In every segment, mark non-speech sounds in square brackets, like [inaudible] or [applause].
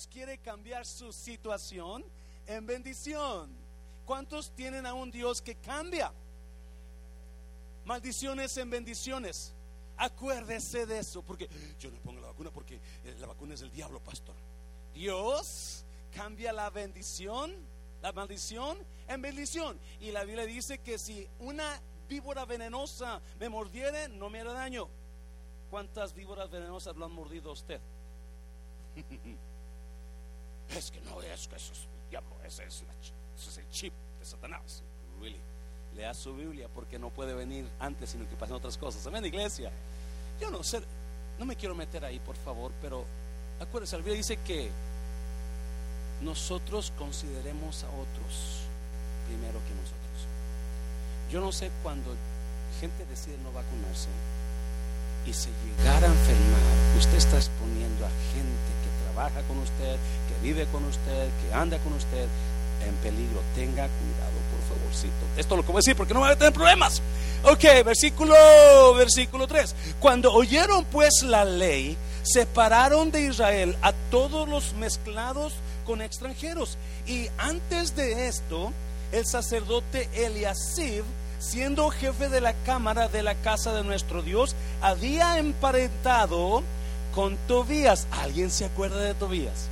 Dios quiere cambiar su situación en bendición. ¿Cuántos tienen a un Dios que cambia? Maldiciones en bendiciones. Acuérdese de eso, porque yo no pongo la vacuna porque eh, la vacuna es del diablo, pastor. Dios cambia la bendición, la maldición en bendición. Y la Biblia dice que si una víbora venenosa me mordiere, no me hará daño. ¿Cuántas víboras venenosas lo han mordido a usted? [laughs] es que no es que eso es diablo, ese es, ese es el chip de Satanás. Really. Lea su Biblia porque no puede venir antes, sino que pasen otras cosas. Amén, iglesia. Yo no sé, no me quiero meter ahí, por favor, pero acuérdense, la Biblia dice que nosotros consideremos a otros primero que nosotros. Yo no sé cuando gente decide no vacunarse y se llegara a enfermar, usted está exponiendo a gente trabaja con usted, que vive con usted, que anda con usted en peligro. Tenga cuidado, por favorcito. Esto lo que voy a decir porque no va a tener problemas. Ok, versículo, versículo 3. Cuando oyeron pues la ley, separaron de Israel a todos los mezclados con extranjeros. Y antes de esto, el sacerdote Eliasib, siendo jefe de la cámara de la casa de nuestro Dios, había emparentado con Tobías. ¿Alguien se acuerda de Tobías?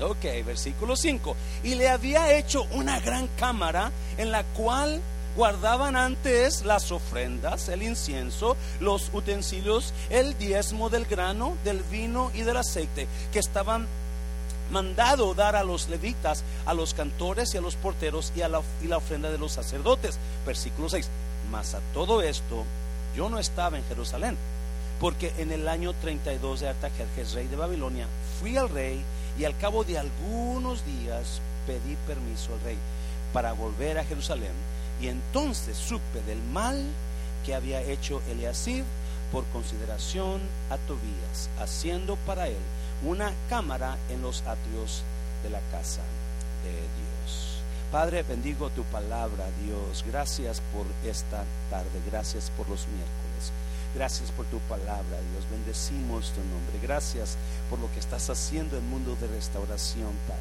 Ok, versículo 5. Y le había hecho una gran cámara en la cual guardaban antes las ofrendas, el incienso, los utensilios, el diezmo del grano, del vino y del aceite, que estaban mandado dar a los levitas, a los cantores y a los porteros y, a la, la ofrenda de los sacerdotes. Versículo 6. Mas a todo esto yo no estaba en Jerusalén, porque en el año 32 de Artajerjes, rey de Babilonia, fui al rey y al cabo de algunos días pedí permiso al rey para volver a Jerusalén. Y entonces supe del mal que había hecho Eliasib por consideración a Tobías, haciendo para él una cámara en los atrios de la casa de Dios. Padre, bendigo tu palabra, Dios. Gracias por esta tarde, gracias por los miércoles. Gracias por tu palabra, Dios. Bendecimos tu nombre. Gracias por lo que estás haciendo en el mundo de restauración, Padre.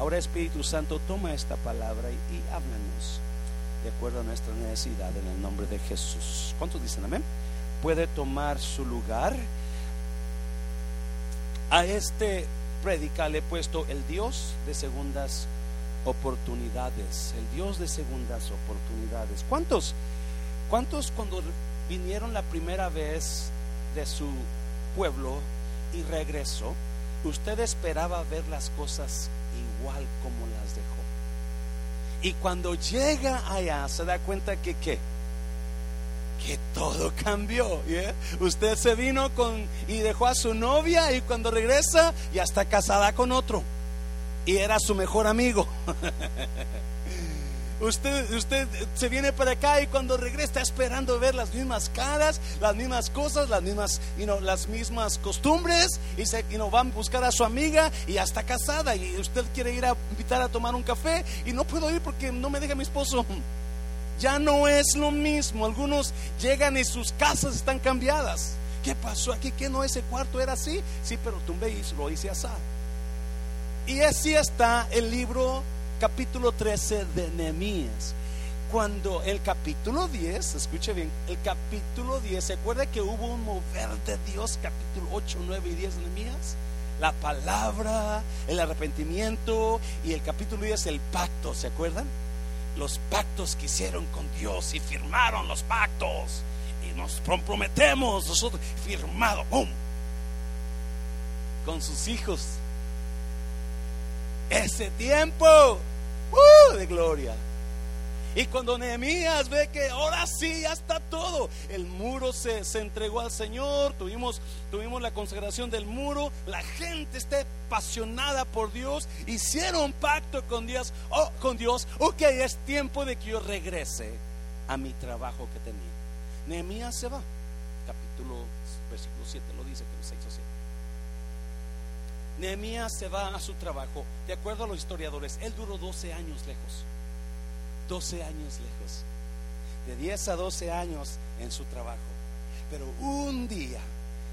Ahora, Espíritu Santo, toma esta palabra y, háblanos de acuerdo a nuestra necesidad en el nombre de Jesús. ¿Cuántos dicen amén? Puede tomar su lugar. A este predica le he puesto el Dios de segundas oportunidades. El Dios de segundas oportunidades. ¿Cuántos? ¿Cuántos cuando vinieron la primera vez de su pueblo y regresó, usted esperaba ver las cosas igual como las dejó? Y cuando llega allá se da cuenta que qué? Que todo [laughs] cambió. ¿yeah? Usted se vino con y dejó a su novia y cuando regresa ya está casada con otro. Y era su mejor amigo. [laughs] Usted, usted se viene para acá y cuando regresa está esperando ver las mismas caras, las mismas cosas, las mismas, las mismas costumbres y se you know, va a buscar a su amiga y ya está casada y usted quiere ir a invitar a tomar un café y no puedo ir porque no me deja mi esposo. Ya no es lo mismo. Algunos llegan y sus casas están cambiadas. ¿Qué pasó aquí? ¿Que no ese cuarto era así? Sí, pero tú veis, lo hice así. Y así está el libro capítulo 13 de Nehemías. Cuando el capítulo 10, escuche bien, el capítulo 10, ¿se acuerda que hubo un mover de Dios, capítulo 8, 9 y 10 de Nehemías? La palabra, el arrepentimiento y el capítulo 10, el pacto, ¿se acuerdan? Los pactos que hicieron con Dios y firmaron los pactos. Y nos comprometemos nosotros, firmado, ¡pum! Con sus hijos ese tiempo ¡uh! de gloria. Y cuando Nehemías ve que ahora sí ya está todo, el muro se, se, entregó al Señor, tuvimos, tuvimos la consagración del muro, la gente está apasionada por Dios, hicieron pacto con Dios, oh, con Dios, ok, es tiempo de que yo regrese a mi trabajo que tenía. Nehemías se va, capítulo, versículo 7 lo dice, que 6 o 7. Nehemías se va a su trabajo. De acuerdo a los historiadores, él duró 12 años lejos. 12 años lejos. De 10 a 12 años en su trabajo. Pero un día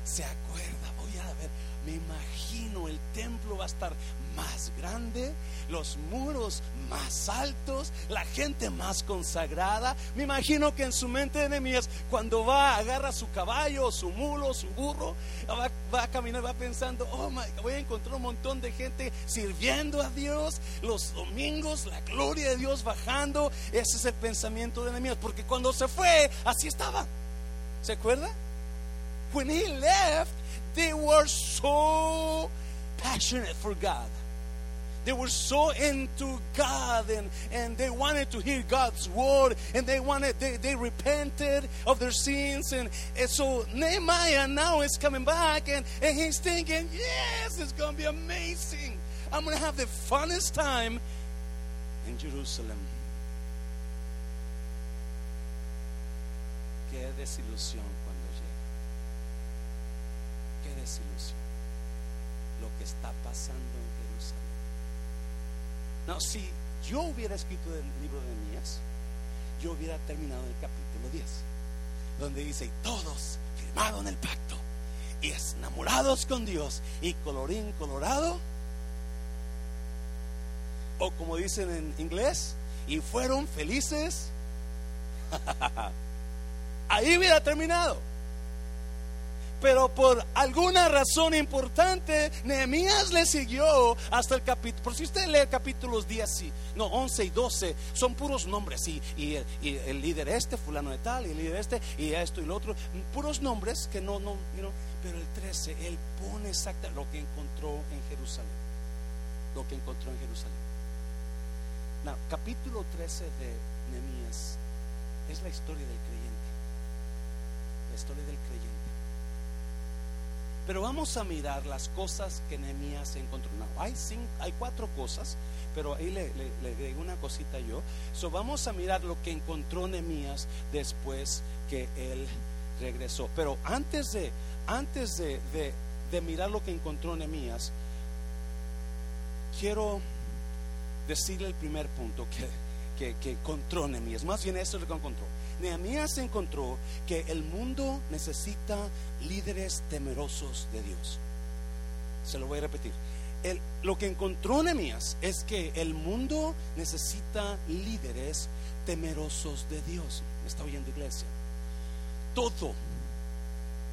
se acuerda, voy a ver, me imagino el templo a estar más grande, los muros más altos, la gente más consagrada. Me imagino que en su mente de Nehemías, cuando va, agarra su caballo, su mulo, su burro, va, va a caminar, va pensando, oh my, voy a encontrar un montón de gente sirviendo a Dios, los domingos, la gloria de Dios bajando. Ese es el pensamiento de Nehemías, porque cuando se fue, así estaba. ¿Se acuerda? When he left, they were so passionate for God. They were so into God and, and they wanted to hear God's word and they wanted, they, they repented of their sins. And, and so Nehemiah now is coming back and, and he's thinking, yes, it's to be amazing. I'm to have the funnest time in Jerusalem. Qué desilusión cuando llega. Qué desilusión. Lo que está pasando. No, si yo hubiera escrito el libro de Nehemías, yo hubiera terminado el capítulo 10, donde dice, y todos firmaron el pacto, y enamorados con Dios, y colorín colorado, o como dicen en inglés, y fueron felices. [laughs] Ahí hubiera terminado. Pero por alguna razón importante, Nehemías le siguió hasta el capítulo. Por si usted lee capítulos 10, y, no, 11 y 12, son puros nombres. Y, y, y, el líder este, fulano de tal, y el líder este, y esto y lo otro. Puros nombres que no, no, you pero el 13, él pone exactamente lo que encontró en Jerusalén. Lo que encontró en Jerusalén. Now, capítulo 13 de Nehemías es la historia del creyente. La historia del. Pero vamos a mirar las cosas que Nehemías encontró. Hay, cinco, hay cuatro cosas, pero ahí le, le, agregué una cosita yo. So, vamos a mirar lo que encontró Nehemías después que él regresó. Pero antes de, antes de, de, mirar lo que encontró Nehemías, quiero decirle el primer punto que, que, encontró Nehemías. Más bien esto es lo que encontró. Nehemías encontró que el mundo necesita líderes temerosos de Dios. Se lo voy a repetir. Lo que encontró Nehemías es que el mundo necesita líderes temerosos de Dios. ¿Me está oyendo iglesia? Todo,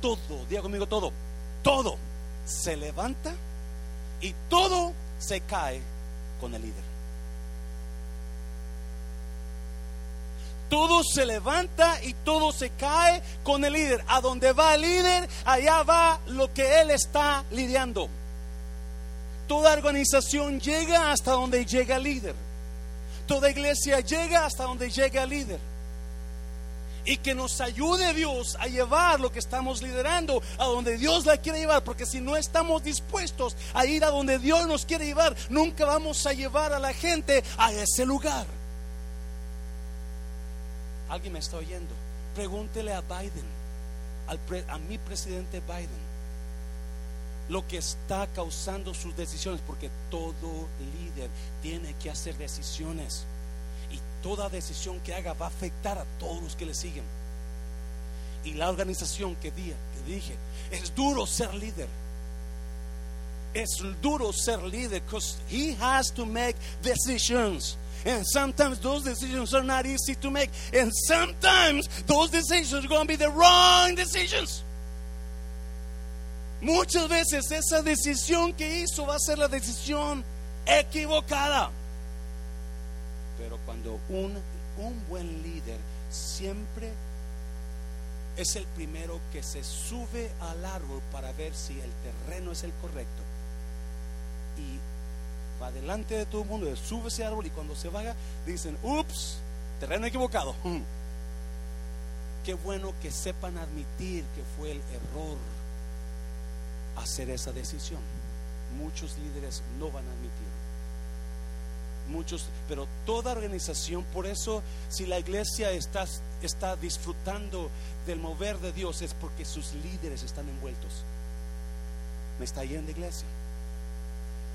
todo, diga conmigo todo, todo se levanta y todo se cae con el líder. Todo se levanta y todo se cae con el líder. A donde va el líder, allá va lo que él está lidiando. Toda organización llega hasta donde llega el líder. Toda iglesia llega hasta donde llega el líder. Y que nos ayude Dios a llevar lo que estamos liderando a donde Dios la quiere llevar. Porque si no estamos dispuestos a ir a donde Dios nos quiere llevar, nunca vamos a llevar a la gente a ese lugar. Alguien me está oyendo. Pregúntele a Biden, al a mi presidente Biden, lo que está causando sus decisiones, porque todo líder tiene que hacer decisiones y toda decisión que haga va a afectar a todos los que le siguen. Y la organización que, que dije, es duro ser líder. Es duro ser líder because he has to make decisions. And sometimes those decisions are not easy to make. And sometimes those decisions are going to be the wrong decisions. Muchas veces esa decisión que hizo va a ser la decisión equivocada. Pero cuando un, un buen líder siempre es el primero que se sube al árbol para ver si el terreno es el correcto va delante de todo el mundo, sube ese árbol y cuando se vaya dicen, ups, terreno equivocado. Qué bueno que sepan admitir que fue el error hacer esa decisión. Muchos líderes no van a admitir. Muchos, pero toda organización, por eso si la iglesia está, está disfrutando del mover de Dios es porque sus líderes están envueltos. ¿Me está yendo iglesia?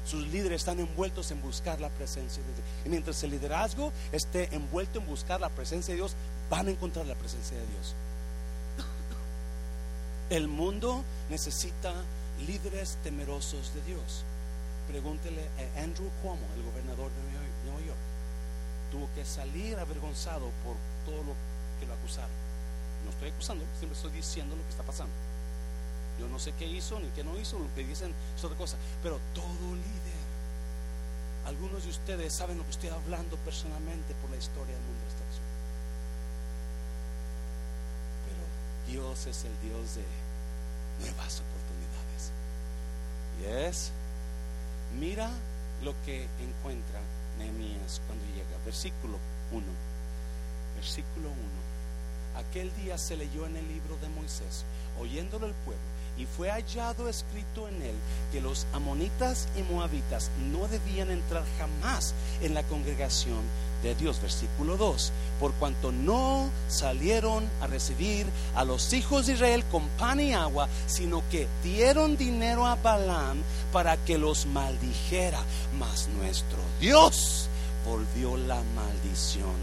Sus líderes están envueltos en buscar la presencia de Dios. Y mientras el liderazgo esté envuelto en buscar la presencia de Dios, van a encontrar la presencia de Dios. El mundo necesita líderes temerosos de Dios. Pregúntele a Andrew Cuomo, el gobernador de Nueva York. Tuvo que salir avergonzado por todo lo que lo acusaron. No estoy acusando, siempre estoy diciendo lo que está pasando. Yo no sé qué hizo ni qué no hizo, lo que dicen es otra cosa. Pero todo líder, algunos de ustedes saben lo que estoy hablando personalmente por la historia del mundo. Pero Dios es el Dios de nuevas oportunidades. Y es, mira lo que encuentra Nehemías cuando llega. Versículo 1. Versículo 1. Aquel día se leyó en el libro de Moisés, oyéndolo el pueblo y fue hallado escrito en él que los amonitas y moabitas no debían entrar jamás en la congregación de Dios. Versículo 2. Por cuanto no salieron a recibir a los hijos de Israel con pan y agua, sino que dieron dinero a Balaam para que los maldijera. Mas nuestro Dios volvió la maldición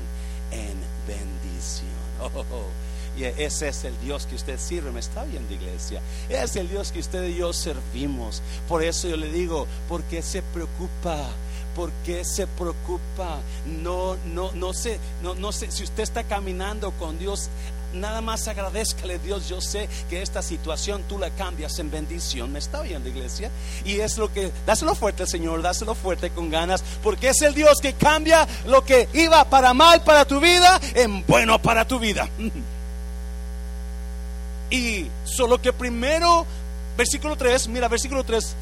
en bendición. Oh, oh, oh. Y ese es el Dios que usted sirve. Me está viendo, iglesia. Es el Dios que usted y yo servimos. Por eso yo le digo, ¿por qué se preocupa? ¿Por qué se preocupa? No, no, no sé, no, no sé. Si usted está caminando con Dios, nada más agradezcale Dios. Yo sé que esta situación tú la cambias en bendición. ¿Me está oyendo, iglesia? Y es lo que, dáselo fuerte, Señor, dáselo fuerte con ganas, porque es el Dios que cambia lo que iba para mal para tu vida en bueno para tu vida. [laughs] Y solo que primero, versículo 3, mira, versículo 3.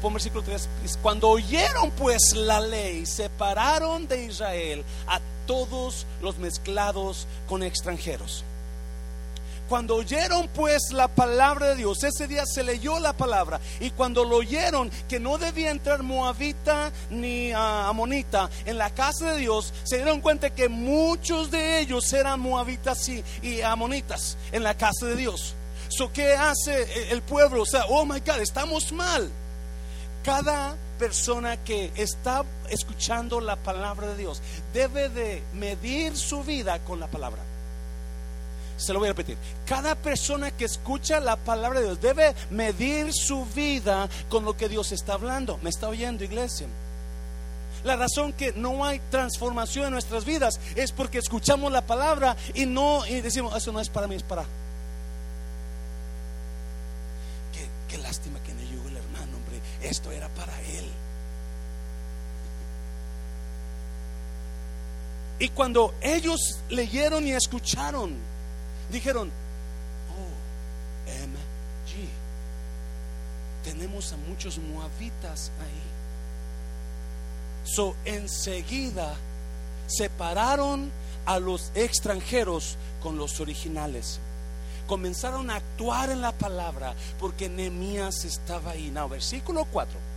Pon versículo 3. Cuando oyeron pues la ley, separaron de Israel a todos los mezclados con extranjeros. Cuando oyeron pues la palabra de Dios, ese día se leyó la palabra y cuando lo oyeron que no debía entrar moabita ni ah, amonita en la casa de Dios, se dieron cuenta que muchos de ellos eran moabitas y, y amonitas en la casa de Dios. So, ¿Qué hace el pueblo? O sea, oh my God, estamos mal. Cada persona que está escuchando la palabra de Dios debe de medir su vida con la palabra. Se lo voy a repetir. Cada persona que escucha la palabra de Dios debe medir su vida con lo que Dios está hablando. ¿Me está oyendo, iglesia? La razón que no hay transformación en nuestras vidas es porque escuchamos la palabra y no y decimos, eso no es para mí, es para. Qué, qué lástima que no llegó el hermano, hombre. Esto era para él. Y cuando ellos leyeron y escucharon, dijeron, oh, MG, tenemos a muchos moabitas ahí. So enseguida separaron a los extranjeros con los originales. Comenzaron a actuar en la palabra porque Nehemías estaba ahí. Now, versículo 4.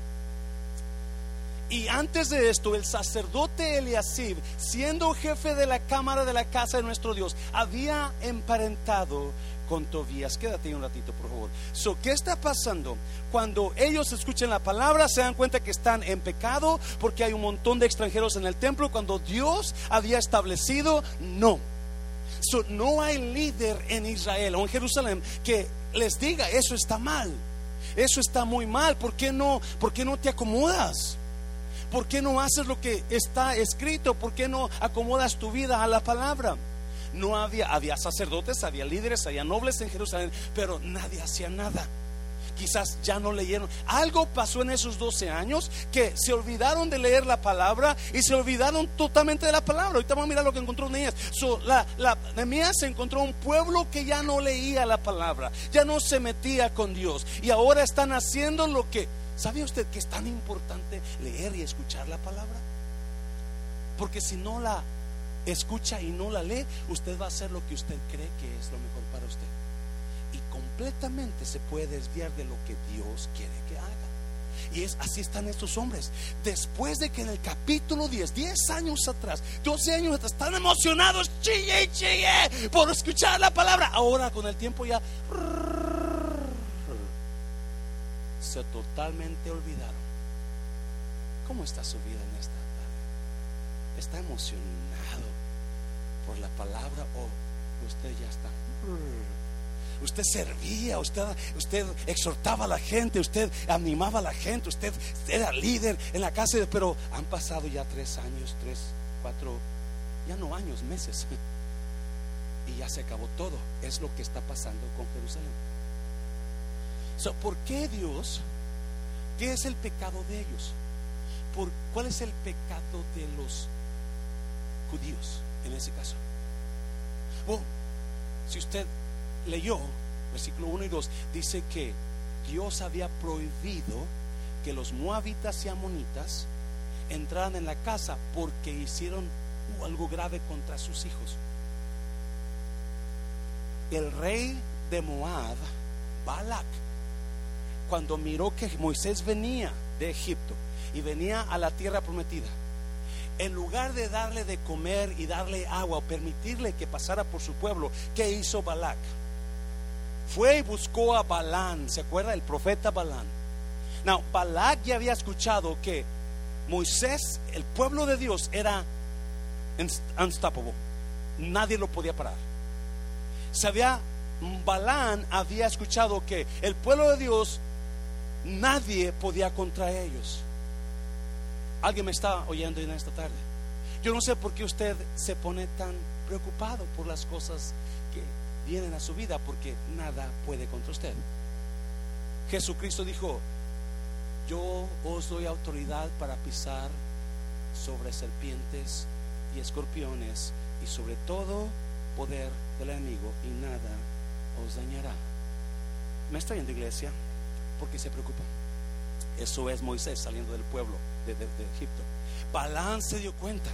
Y antes de esto, el sacerdote Eliasib, siendo jefe de la cámara de la casa de nuestro Dios, había emparentado con Tobías. Quédate un ratito, por favor. So, ¿Qué está pasando? Cuando ellos escuchen la palabra, se dan cuenta que están en pecado porque hay un montón de extranjeros en el templo. Cuando Dios había establecido, no. So, no hay líder en Israel o en Jerusalén que les diga, eso está mal. Eso está muy mal. ¿Por qué no, por qué no te acomodas? ¿Por qué no haces lo que está escrito? ¿Por qué no acomodas tu vida a la palabra? No había, había sacerdotes, había líderes, había nobles en Jerusalén, pero nadie hacía nada. Quizás ya no leyeron. Algo pasó en esos 12 años que se olvidaron de leer la palabra y se olvidaron totalmente de la palabra. Ahorita vamos a mirar lo que encontró Nehemías. So, la, la, encontró un pueblo que ya no leía la palabra, ya no se metía con Dios y ahora están haciendo lo que ¿Sabe usted que es tan importante leer y escuchar la palabra? Porque si no la escucha y no la lee, usted va a hacer lo que usted cree que es lo mejor para usted. Y completamente se puede desviar de lo que Dios quiere que haga. Y es así están estos hombres. Después de que en el capítulo 10, 10 años atrás, 12 años atrás, están emocionados, chille, chille, por escuchar la palabra. Ahora con el tiempo ya se totalmente olvidaron. ¿Cómo está su vida en esta tarde? ¿Está emocionado por la palabra o usted ya está? usted servía, usted, usted exhortaba a la gente, usted animaba a la gente, usted era líder en la casa, pero han pasado ya tres años, tres, cuatro, ya no años, meses. [laughs] Y ya se acabó todo. Es lo que está pasando con Jerusalén. ¿Por qué Dios? ¿Qué es el pecado de ellos? ¿Por, ¿Cuál es el pecado de los judíos en ese caso? Si usted leyó versículo 1 y 2, dice que Dios había prohibido que los moabitas y amonitas entraran en la casa porque hicieron algo grave contra sus hijos. El rey de Moab, Balak, cuando miró que Moisés venía de Egipto y venía a la tierra prometida, en lugar de darle de comer y darle agua o permitirle que pasara por su pueblo, ¿qué hizo Balak? Fue y buscó a Balán, ¿se acuerda? El profeta Balán. Now, Balak ya había escuchado que Moisés, el pueblo de Dios, era unstoppable. Nadie lo podía parar. Sabía, Balán había escuchado que el pueblo de Dios, nadie podía contra ellos. Alguien me está oyendo en esta tarde. Yo no sé por qué usted se pone tan preocupado por las cosas que vienen a su vida, porque nada puede contra usted. Jesucristo dijo, yo os doy autoridad para pisar sobre serpientes y escorpiones y sobre todo poder del enemigo y nada os dañará. ¿Me está yendo iglesia? Porque se preocupa. Eso es Moisés saliendo del pueblo de, Egipto. Balán se dio cuenta.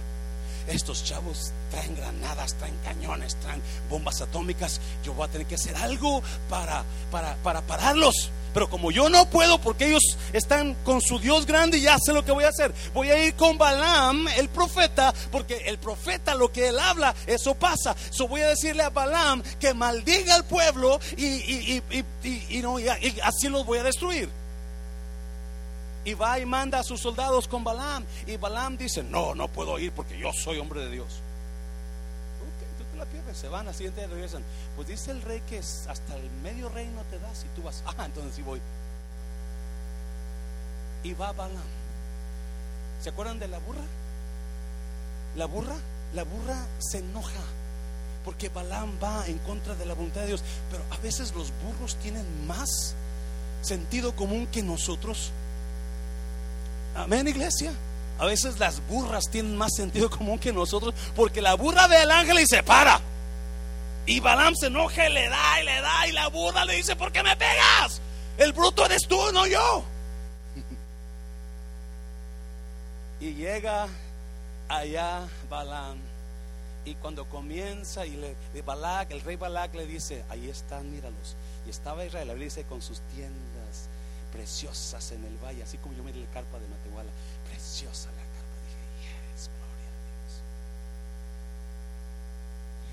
Estos chavos traen granadas, traen cañones, traen bombas atómicas. Yo voy a tener que hacer algo para, para, para pararlos. Pero como yo no puedo porque ellos están con su Dios grande, ya sé lo que voy a hacer. Voy a ir con Balaam, el profeta, porque el profeta lo que él habla, eso pasa. So voy a decirle a Balaam que maldiga al pueblo y, y, y, y así los voy a destruir. Y va y manda a sus soldados con Balaam. Y Balaam dice, no, no puedo ir porque yo soy hombre de Dios se van, al siguiente regresan. Pues dice el rey que hasta el medio reino te das y tú vas, [laughs] ah, entonces sí voy. Y va Balaam. ¿Se acuerdan de la burra? La burra, la burra se enoja porque Balaam va en contra de la voluntad de Dios. Pero a veces los burros tienen más sentido común que nosotros. Amén, iglesia. A veces las burras tienen más sentido común que nosotros, porque la burra ve al ángel y se para. Y Balaam se enoja y le da y le da, y la burra le dice: ¿Por qué me pegas? El bruto eres tú, no yo. [laughs] y llega allá Balaam. Y cuando comienza, y le, Balak, el rey Balak le dice: Ahí están, míralos. Y estaba Israel, le dice, con sus tiendas preciosas en el valle, así como yo miré la carpa de Matehuala preciosa la carpa. Dije, yes, gloria a Dios.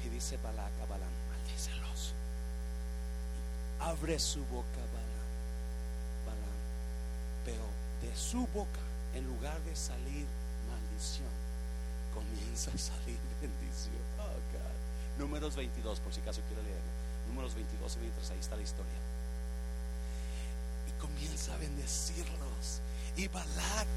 Y dice Balak a Balaam, maldícelos. abre su boca Balaam, Balaam. Pero de su boca, en lugar de salir maldición, comienza a salir [laughs] bendición. Oh, God. Números 22, por si acaso quiero leerlo. Números 22 y 23, ahí está la historia. Y comienza a bendecirlos. Y Balak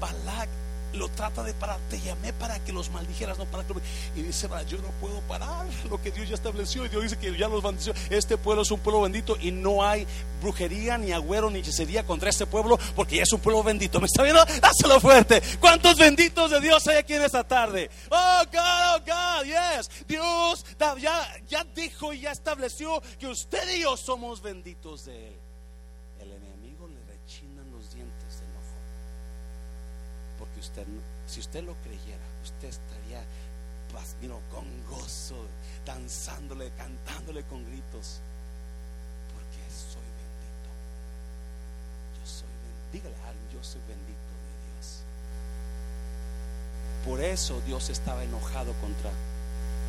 Balak lo trata de parar. Te llamé para que los maldijeras, no para que Y dice, yo no puedo parar lo que Dios ya estableció. Y Dios dice que ya los bendició. Este pueblo es un pueblo bendito y no hay brujería, ni agüero, ni hechicería contra este pueblo porque ya es un pueblo bendito. ¿Me está viendo? Dáselo fuerte. ¿Cuántos benditos de Dios hay aquí en esta tarde? Oh God, oh God, yes. Dios ya, ya dijo y ya estableció que usted y yo somos benditos de Él. Si usted lo creyera, usted estaría con gozo, danzándole, cantándole con gritos, porque soy bendito. Yo soy bendito. Dígale a alguien, yo soy bendito de Dios. Por eso Dios estaba enojado contra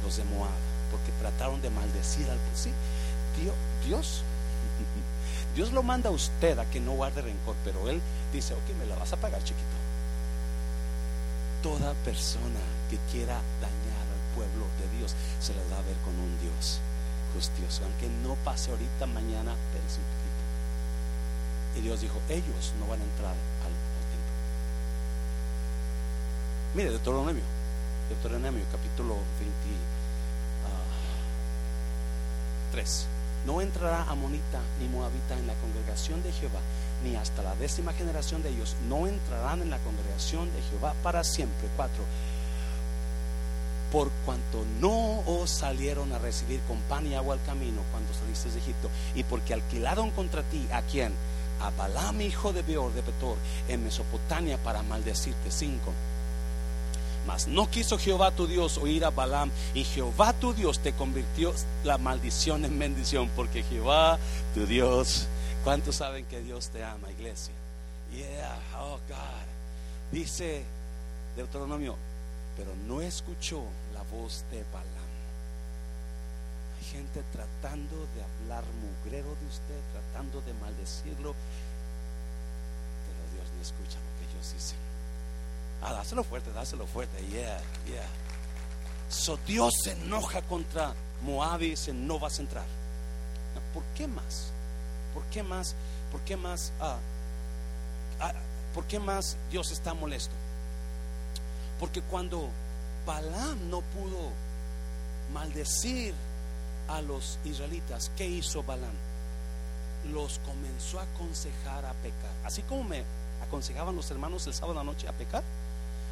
los de Moab, porque trataron de maldecir al sí, Dios, Dios, [laughs] Dios lo manda a usted a que no guarde rencor, pero él dice, ok, me la vas a pagar, chiquito toda persona que quiera dañar al pueblo de Dios se la va a ver con un Dios Dios, aunque no pase ahorita, mañana, pero sí Y Dios dijo, ellos no van a entrar al, templo. Mire, Deuteronomio, Deuteronomio capítulo 23. No entrará amonita ni moabita en la congregación de Jehová, ni hasta la décima generación de ellos no entrarán en la congregación de Jehová para siempre. Cuatro por cuanto no os salieron a recibir con pan y agua al camino cuando saliste de Egipto, y porque alquilaron contra ti a quien? A Balaam, hijo de Beor de Petor, en Mesopotamia para maldecirte. Cinco. Mas no quiso Jehová tu Dios oír a Balaam, y Jehová tu Dios te convirtió la maldición en bendición, porque Jehová tu Dios, ¿cuántos saben que Dios te ama, iglesia? Yeah, oh God. Dice Deuteronomio, pero no escuchó la voz de Balaam. Hay gente tratando de hablar mugrero de usted, tratando de maldecirlo, pero Dios no escucha lo que ellos dicen. Ah, dáselo fuerte, dáselo fuerte, yeah, yeah. So Dios se enoja contra Moab y dice, no vas a entrar. ¿Por qué más? ¿Por qué más? ¿Por qué más? Ah, ah, ¿Por qué más Dios está molesto? Porque cuando Balaam no pudo maldecir a los israelitas, ¿qué hizo Balaam? Los comenzó a aconsejar a pecar. Así como me aconsejaban los hermanos el sábado a la noche a pecar,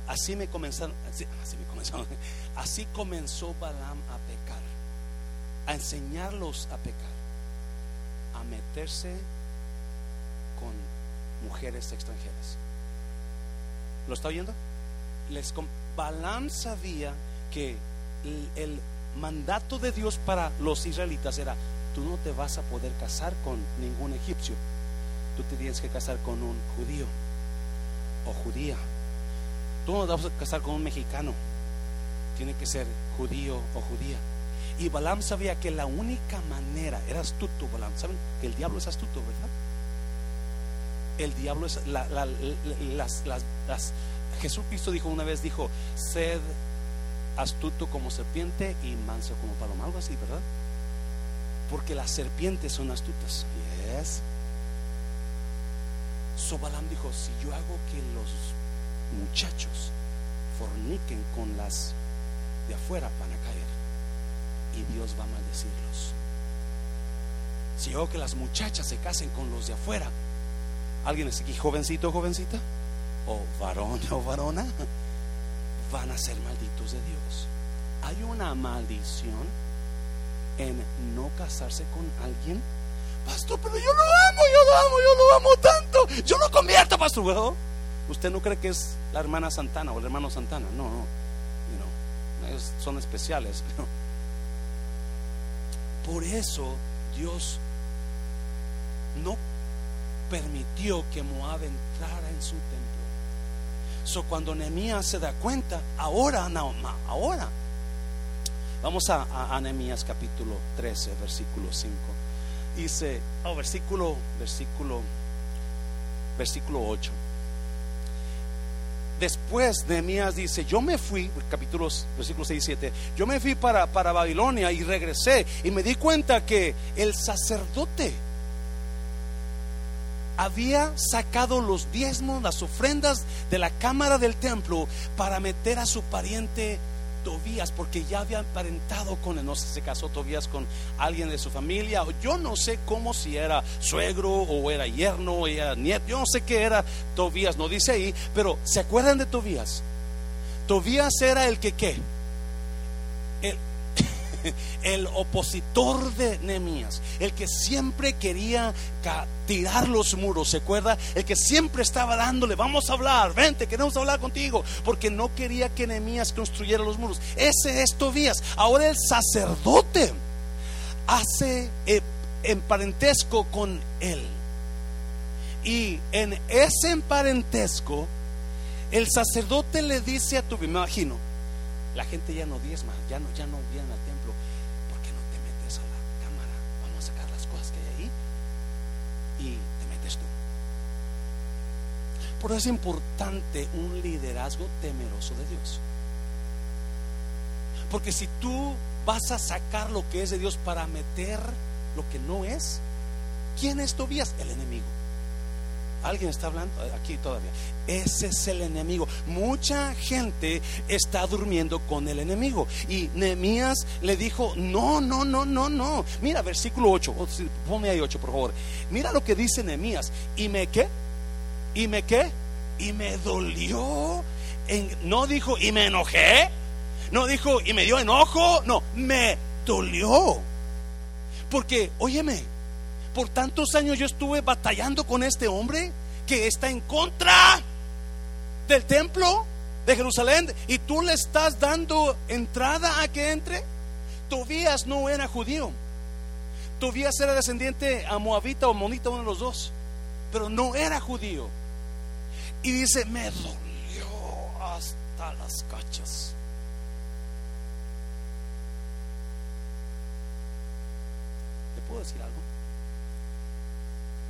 así me comenzaron, así, me comenzaron, [laughs] así comenzó Balaam a pecar, a enseñarlos a pecar, meterse con mujeres extranjeras. ¿Lo está oyendo? les Balaam sabía que el, mandato de Dios para los israelitas era, tú no te vas a poder casar con ningún egipcio, tú te tienes que casar con un judío o judía. Tú no te vas a casar con un mexicano, tiene que ser judío o judía. Y Balaam sabía que la única manera, era astuto Balaam, ¿saben? Que el diablo es astuto, ¿verdad? El diablo es las, las, las Jesucristo dijo una vez, dijo, sed astuto como serpiente y manso como paloma, algo así, ¿verdad? Porque las serpientes son astutas. Yes. Sobalam dijo, si yo hago que los muchachos forniquen con las de afuera, van a caer. Y Dios va a maldecirlos. Si yo que las muchachas se casen con los de afuera, ¿alguien es aquí jovencito jovencita? o varón [laughs] o varona, van a ser malditos de Dios. Hay una maldición en no casarse con alguien. Pastor, pero yo lo amo, yo lo amo, yo lo amo tanto. Yo lo convierto, pastor. Usted no cree que es la hermana Santana o el hermano Santana. No, no. son especiales. [laughs] Pero por eso Dios no permitió que Moab entrara en su templo So, cuando Nehemías se da cuenta, ahora, no, ahora. Vamos a, a, capítulo 13, versículo 5. Dice, oh, versículo, versículo, versículo 8. Después Nehemías dice, yo me fui, capítulos, versículo 6 y 7, yo me fui para, para Babilonia y regresé y me di cuenta que el sacerdote había sacado los diezmos, las ofrendas de la cámara del templo para meter a su pariente Tobías, porque ya había emparentado con él. No sé se casó Tobías con alguien de su familia, yo no sé cómo, si era suegro o era yerno o era nieto, yo no sé qué era Tobías, no dice ahí, pero ¿se acuerdan de Tobías? Tobías era el que qué? [laughs] el opositor de Nehemías, el que siempre quería tirar los muros, ¿se acuerda? El que siempre estaba dándole, vamos a hablar, vente, queremos hablar contigo, porque no quería que Nehemías construyera los muros. Ese es Tobías. Ahora el sacerdote hace eh, en parentesco con él. Y en ese parentesco, el sacerdote le dice a tu, me imagino, la gente ya no diezma, ya no, ya no viene al templo. ¿Por qué no te metes a la cámara? Vamos a sacar las cosas que hay ahí y te metes tú. Por eso es importante un liderazgo temeroso de Dios. Porque si tú vas a sacar lo que es de Dios para meter lo que no es. ¿Quién es Tobías? El enemigo. ¿Alguien está hablando? Aquí todavía. Ese es el enemigo. Mucha gente está durmiendo con el enemigo. Y Nehemías le dijo, no, no, no, no, no. Mira, versículo 8. Ponme ahí 8, por favor. Mira lo que dice Nehemías. ¿Y me qué? ¿Y me qué? Y me dolió. no dijo, y me enojé. No dijo, y me dio enojo. No, me dolió. Porque, óyeme, por tantos años yo estuve batallando con este hombre que está en contra del templo de Jerusalén y tú le estás dando entrada a que entre. Tobías no era judío. Tobías era descendiente a Moabita o Monita, uno de los dos, pero no era judío. Y dice, me dolió hasta las cachas. ¿Le puedo decir algo?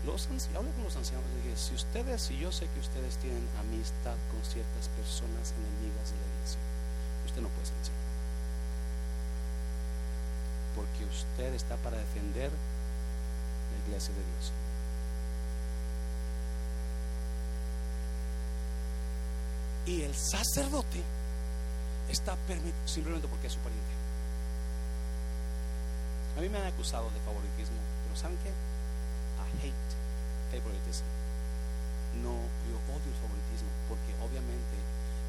los ancianos, con los ancianos, dije, si ustedes, y yo sé que ustedes tienen amistad con ciertas personas enemigas de la iglesia, usted no puede ser anciano. Porque usted está para defender la iglesia de Dios. Y el sacerdote está permitido simplemente porque es su pariente. A mí me han acusado de favoritismo, pero ¿saben qué? hate favoritism. No, yo odio el favoritismo porque obviamente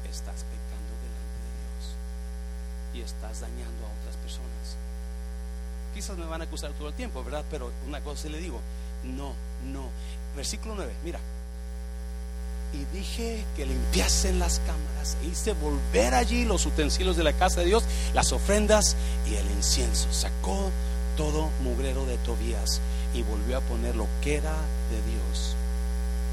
estás pecando delante de Dios y estás dañando a otras personas. Quizás me van a acusar todo el tiempo, ¿verdad? Pero una cosa le digo, no, no. Versículo 9, mira. Y dije que limpiasen las cámaras e hice volver allí los utensilios de la casa de Dios, las ofrendas y el incienso. Sacó todo mugrero de Tobías y volvió a poner lo que era de Dios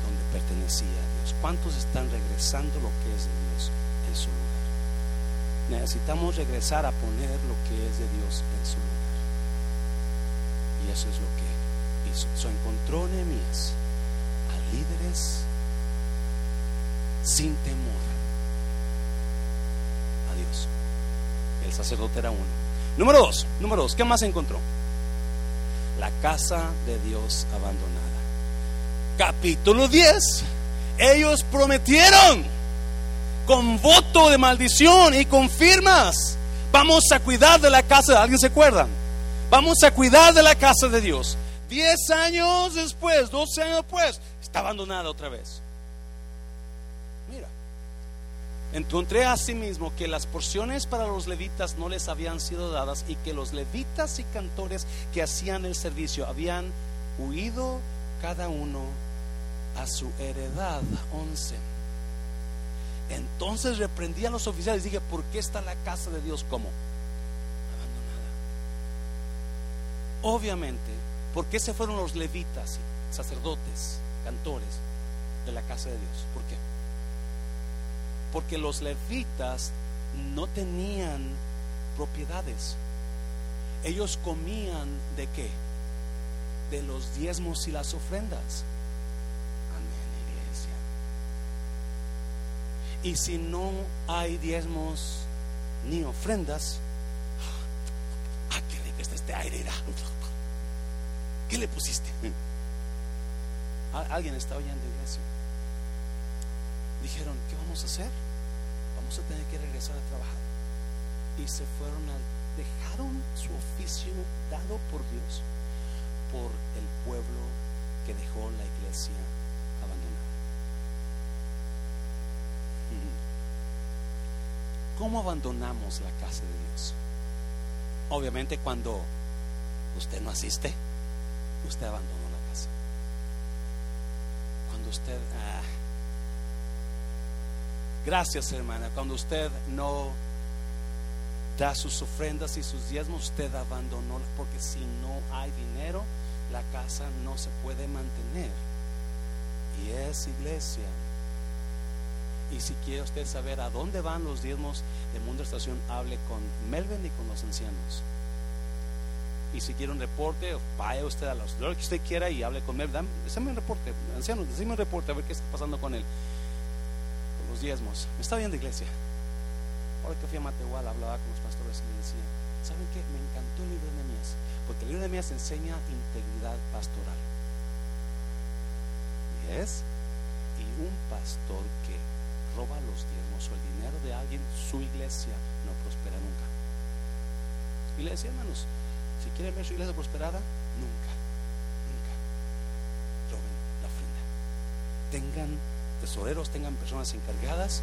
donde pertenecía a Dios. ¿Cuántos están regresando lo que es de Dios en su lugar? Necesitamos regresar a poner lo que es de Dios en su lugar. Y eso es lo que hizo. Encontró Nehemías a líderes sin temor a Dios. El sacerdote era uno. Número dos, número dos, ¿qué más encontró? la casa de Dios abandonada. Capítulo 10. Ellos prometieron con voto de maldición y con firmas. Vamos a cuidar de la casa. ¿Alguien se acuerda? Vamos a cuidar de la casa de Dios. Diez años después, doce años después, está abandonada otra vez. Encontré asimismo que las porciones para los levitas no les habían sido dadas y que los levitas y cantores que hacían el servicio habían huido cada uno a su heredad. 11. Entonces reprendí a los oficiales y dije, ¿por qué está la casa de Dios como? Abandonada. Obviamente, ¿por qué se fueron los levitas, sacerdotes, cantores de la casa de Dios? ¿Por qué? Porque los levitas no tenían propiedades. Ellos comían de qué? De los diezmos y las ofrendas. Amén, iglesia. Y si no hay diezmos ni ofrendas, ¡ah, qué rico está este aire! ¿Qué le pusiste? ¿Alguien está oyendo, iglesia? dijeron, ¿qué vamos a hacer? Vamos a tener que regresar a trabajar. Y se fueron a, dejaron su oficio dado por Dios por el pueblo que dejó la iglesia abandonada. ¿Cómo abandonamos la casa de Dios? Obviamente cuando usted no asiste, usted abandonó la casa. Cuando usted... Ah, Gracias, hermana. Cuando usted no da sus ofrendas y sus diezmos, usted abandonó, porque si no hay dinero, la casa no se puede mantener. Y es iglesia. Y si quiere usted saber a dónde van los diezmos de Mundo Estación, hable con Melvin y con los ancianos. Y si quiere un reporte, vaya usted a los que usted quiera y hable con Melvin. Dame un reporte, ancianos, déjeme un reporte a ver qué está pasando con él los diezmos. ¿Me está viendo, iglesia? ahora que fui a Matehuala, hablaba con los pastores y me decían, ¿saben qué? Me encantó el libro de Nehemías, porque el libro de Nehemías enseña integridad pastoral. ¿Yes? Y un pastor que roba los diezmos o el dinero de alguien, su iglesia no prospera nunca. Y le decía, hermanos, si quieren ver su iglesia prosperada, nunca, nunca roben la ofrenda. Tengan tesoreros, tengan personas encargadas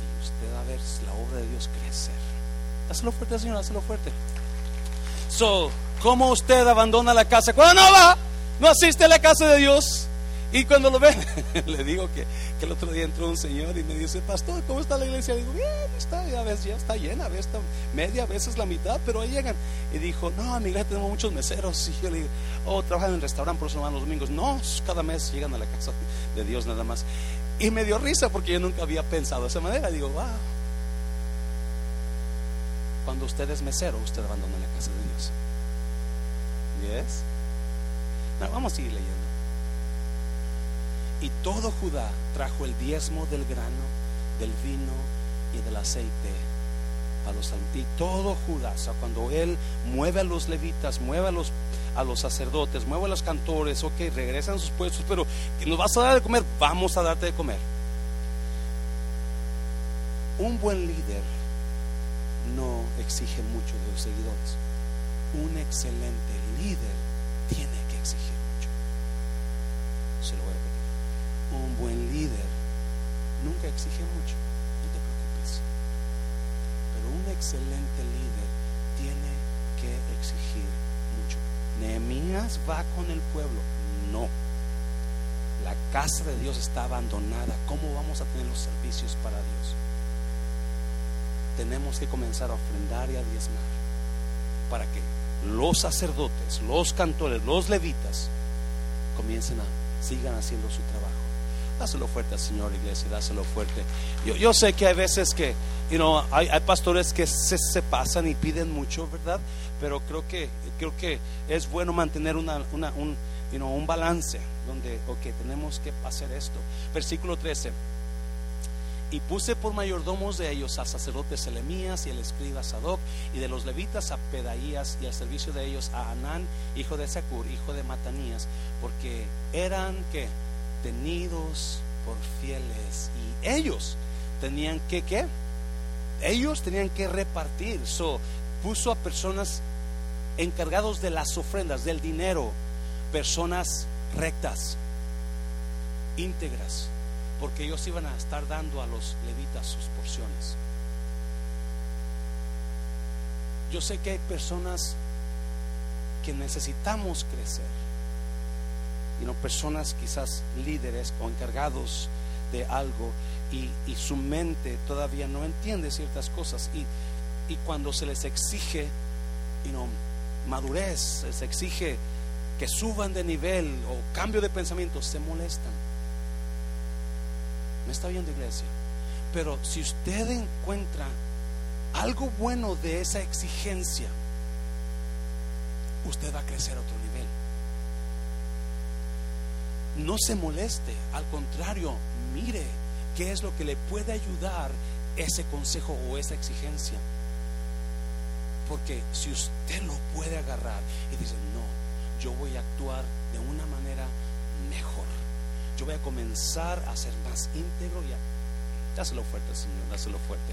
y usted va a ver la obra de Dios crecer. Hazlo fuerte, Señor, hazlo fuerte. So, ¿cómo usted abandona la casa? Cuando no va, no asiste a la casa de Dios. Y cuando lo ve, [laughs] le digo que, el otro día entró un señor y me dice, pastor, ¿cómo está la iglesia? digo, bien, está, a veces ya está llena, a está media, a veces la mitad, pero ahí llegan. Y dijo, no, amiga, tenemos muchos meseros. Y yo le digo, oh, trabajan en el restaurante, por eso van los domingos. No, cada mes llegan a la casa de Dios nada más. Y me dio risa porque yo nunca había pensado de esa manera. digo, wow. Cuando usted es mesero, usted abandona la casa de Dios. ¿Yes? vamos a seguir leyendo. Y todo Judá trajo el diezmo del grano, del vino y del aceite a los y todo Judá, o sea, cuando él mueve a los levitas, mueve a los, a los sacerdotes, mueve a los cantores, ok, regresan a sus puestos, pero nos vas a dar de comer, vamos a darte de comer. Un buen líder no exige mucho de los seguidores. Un excelente líder tiene que exigir mucho. Se lo voy a repetir un buen líder nunca exige mucho, no te preocupes. Pero un excelente líder tiene que exigir mucho. Nehemías va con el pueblo, no. La casa de Dios está abandonada. ¿Cómo vamos a tener los servicios para Dios? Tenemos que comenzar a ofrendar y a diezmar para que los sacerdotes, los cantores, los levitas comiencen a sigan haciendo su trabajo. Dáselo fuerte al Señor, iglesia, dáselo fuerte. Yo, yo sé que hay veces que, you know, hay, hay pastores que se, se, pasan y piden mucho, ¿verdad? Pero creo que, creo que es bueno mantener una, una, un, you know, un balance donde, ok, tenemos que hacer esto. Versículo 13 y puse por mayordomos de ellos al sacerdote Selemías y el escriba Sadoc y de los levitas a Pedaías y al servicio de ellos a Anán, hijo de Sacur, hijo de Matanías, porque eran que tenidos por fieles y ellos tenían que qué? Ellos tenían que repartir. So, puso a personas encargados de las ofrendas, del dinero, personas rectas, íntegras, porque ellos iban a estar dando a los levitas sus porciones. Yo sé que hay personas que necesitamos crecer y no personas quizás líderes o encargados de algo y, su mente todavía no entiende ciertas cosas y, cuando se les exige y madurez, se les exige que suban de nivel o cambio de pensamiento, se molestan. ¿Me está viendo iglesia? Pero si usted encuentra algo bueno de esa exigencia, usted va a crecer a otro nivel no se moleste, al contrario, mire qué es lo que le puede ayudar ese consejo o esa exigencia. Porque si usted lo puede agarrar y dice, no, yo voy a actuar de una manera mejor. Yo voy a comenzar a ser más íntegro y a... Dáselo fuerte, Señor, dáselo fuerte.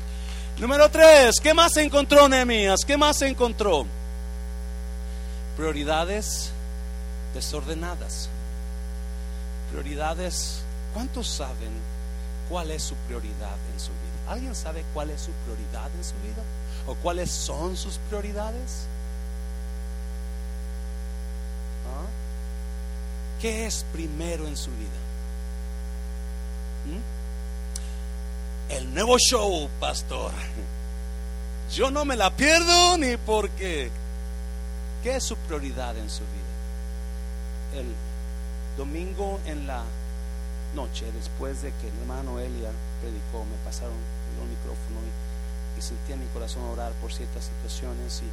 Número tres, ¿qué más encontró Nehemías? ¿Qué más encontró? Prioridades desordenadas. Prioridades, ¿cuántos saben cuál es su prioridad en su vida? ¿Alguien sabe cuál es su prioridad en su vida? ¿O cuáles son sus prioridades? ¿Ah? ¿Qué es primero en su vida? ¿Mm? El nuevo show, pastor. Yo no me la pierdo ni porque. ¿Qué es su prioridad en su vida? El domingo en la noche, después de que mi hermano Elia predicó, me pasaron el micrófono y, y sentí en mi corazón orar por ciertas situaciones y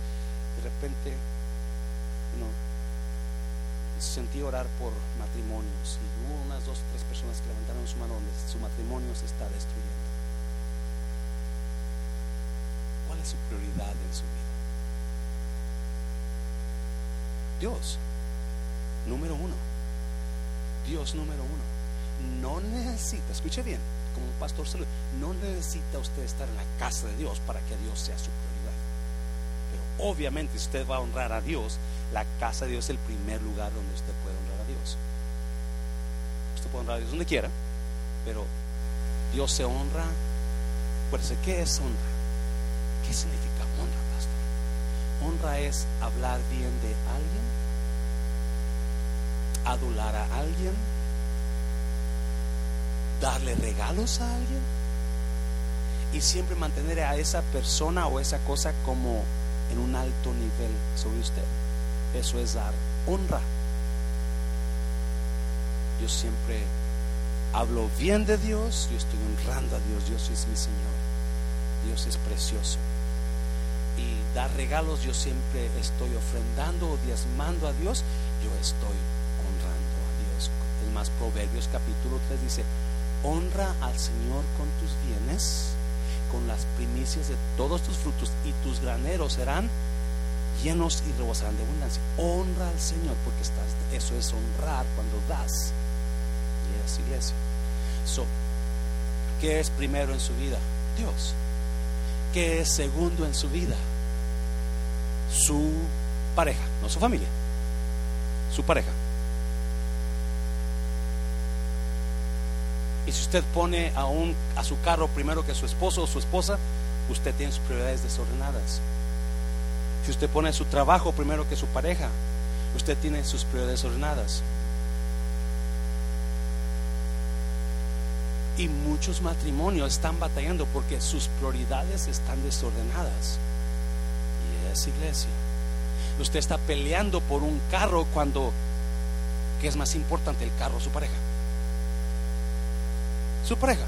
de repente, sentí orar por matrimonios y hubo unas dos o tres personas que levantaron su mano donde su matrimonio se está destruyendo. ¿Cuál es su prioridad en su vida? Dios, número uno. Dios número uno. No necesita, escuche bien, como un pastor no necesita usted estar en la casa de Dios para que Dios sea su prioridad. Pero obviamente si usted va a honrar a Dios, la casa de Dios es el primer lugar donde usted puede honrar a Dios. Usted puede honrar a Dios donde quiera, pero Dios se honra. Pues, ¿qué es honra? ¿Qué significa honra, pastor? Honra es hablar bien de alguien, adular a alguien, darle regalos a alguien y siempre mantener a esa persona o esa cosa como en un alto nivel sobre usted. Eso es dar honra. Yo siempre hablo bien de Dios, yo estoy honrando a Dios, Dios es mi Señor, Dios es precioso. Y dar regalos, yo siempre estoy ofrendando o diezmando a Dios, yo estoy honrando a Dios. Es más, Proverbios capítulo 3 dice, honra al Señor con tus bienes, con las primicias de todos tus frutos, y tus graneros serán llenos y rebosarán de abundancia. Honra al Señor, porque estás, eso es honrar cuando das. Y es iglesia. So, ¿Qué es primero en su vida? Dios. ¿Qué es segundo en su vida? Su pareja, no su familia. Su pareja. Y si usted pone a, un, a su carro primero que su esposo o su esposa, usted tiene sus prioridades desordenadas. Si usted pone su trabajo primero que su pareja, usted tiene sus prioridades desordenadas. Y muchos matrimonios están batallando porque sus prioridades están desordenadas. Y es iglesia. Usted está peleando por un carro cuando, ¿qué es más importante, el carro o su pareja? Su pareja.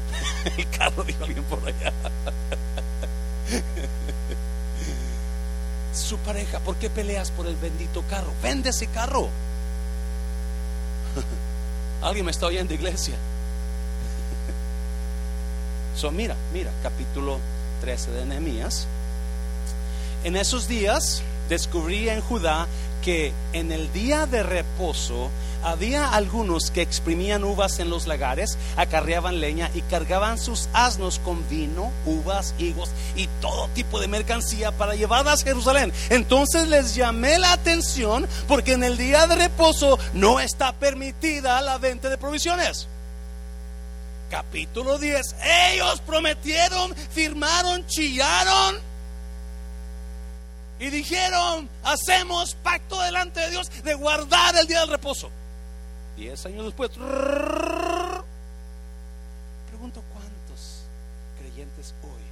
[laughs] El carro, dijo alguien por allá. Su pareja, ¿por qué peleas por el bendito carro? Vende ese carro. [laughs] Alguien me está oyendo, iglesia. [laughs] So, mira, mira, capítulo 13 de Nehemías. En esos días descubrí en Judá que en el día de reposo había algunos que exprimían uvas en los lagares, acarreaban leña y cargaban sus asnos con vino, uvas, higos y todo tipo de mercancía para llevarlas a Jerusalén. Entonces les llamé la atención porque en el día de reposo no está permitida la venta de provisiones. Capítulo 10. Ellos prometieron, firmaron, chillaron y dijeron, hacemos pacto delante de Dios de guardar el día del reposo. Diez años después, pregunto cuántos creyentes hoy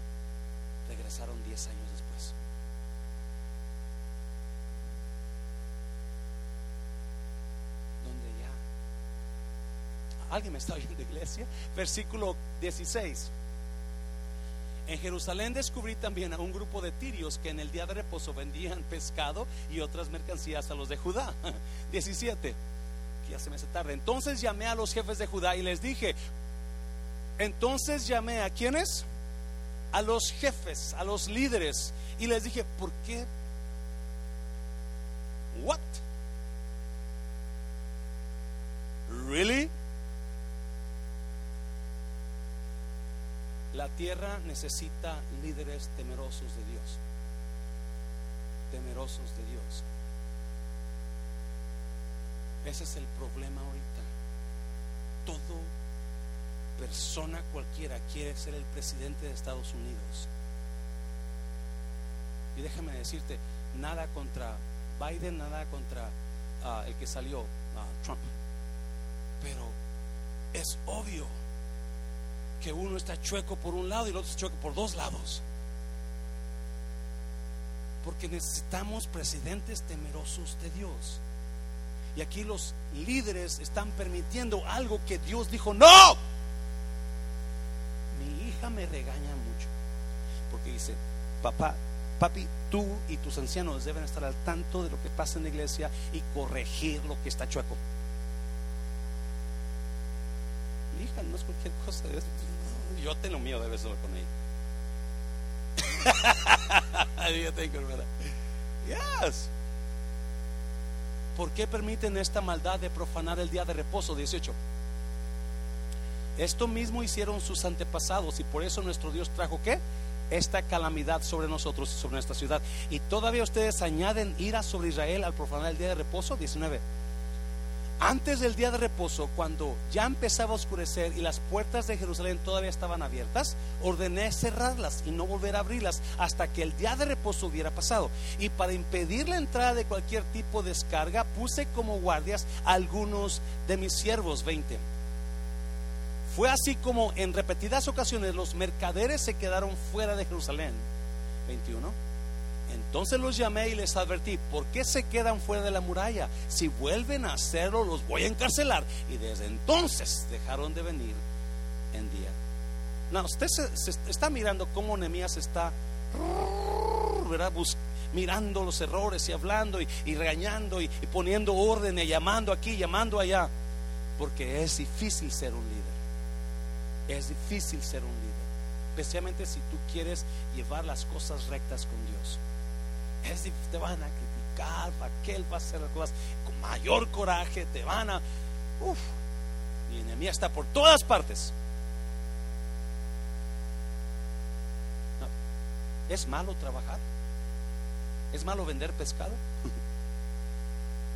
regresaron diez años después. ¿Dónde ya? ¿Alguien me está oyendo, iglesia? Versículo 16. En Jerusalén descubrí también a un grupo de tirios que en el día de reposo vendían pescado y otras mercancías a los de Judá. 17 que ya se me hace tarde. Entonces llamé a los jefes de Judá y les dije, entonces llamé a quienes? A los jefes, a los líderes. Y les dije, ¿por qué? What? Really? La tierra necesita líderes temerosos de Dios. Temerosos de Dios. Ese es el problema ahorita. Todo persona cualquiera quiere ser el presidente de Estados Unidos. Y déjame decirte, nada contra Biden, nada contra ah, el que salió, uh, Trump. Pero es obvio que uno está chueco por un lado y el otro está chueco por dos lados. Porque necesitamos presidentes temerosos de Dios. Y aquí los líderes están permitiendo algo que Dios dijo, no. Mi hija me regaña mucho. Porque dice, papá, papi, tú y tus ancianos deben estar al tanto de lo que pasa en la iglesia y corregir lo que está chueco. No es cualquier cosa. Yo tengo miedo de besar con ella. [laughs] ¿Por qué permiten esta maldad de profanar el día de reposo? 18. Esto mismo hicieron sus antepasados y por eso nuestro Dios trajo qué? Esta calamidad sobre nosotros y sobre nuestra ciudad. Y todavía ustedes añaden ira sobre Israel al profanar el día de reposo. 19. Antes del día de reposo, cuando ya empezaba a oscurecer y las puertas de Jerusalén todavía estaban abiertas, ordené cerrarlas y no volver a abrirlas hasta que el día de reposo hubiera pasado. Y para impedir la entrada de cualquier tipo de descarga, puse como guardias algunos de mis siervos, 20. Fue así como en repetidas ocasiones los mercaderes se quedaron fuera de Jerusalén. 21 entonces los llamé y les advertí, ¿por qué se quedan fuera de la muralla? Si vuelven a hacerlo, los voy a encarcelar. Y desde entonces dejaron de venir en día. No, usted se, está mirando cómo Nehemías está mirando los errores y hablando y, regañando y, y, poniendo orden y llamando aquí, llamando allá. Porque es difícil ser un líder. Es difícil ser un líder. Especialmente si tú quieres llevar las cosas rectas con Dios es, te van a criticar, aquel va a hacer las cosas con mayor coraje, te van a... Uf, mi enemiga está por todas partes. ¿Es malo trabajar? ¿Es malo vender pescado?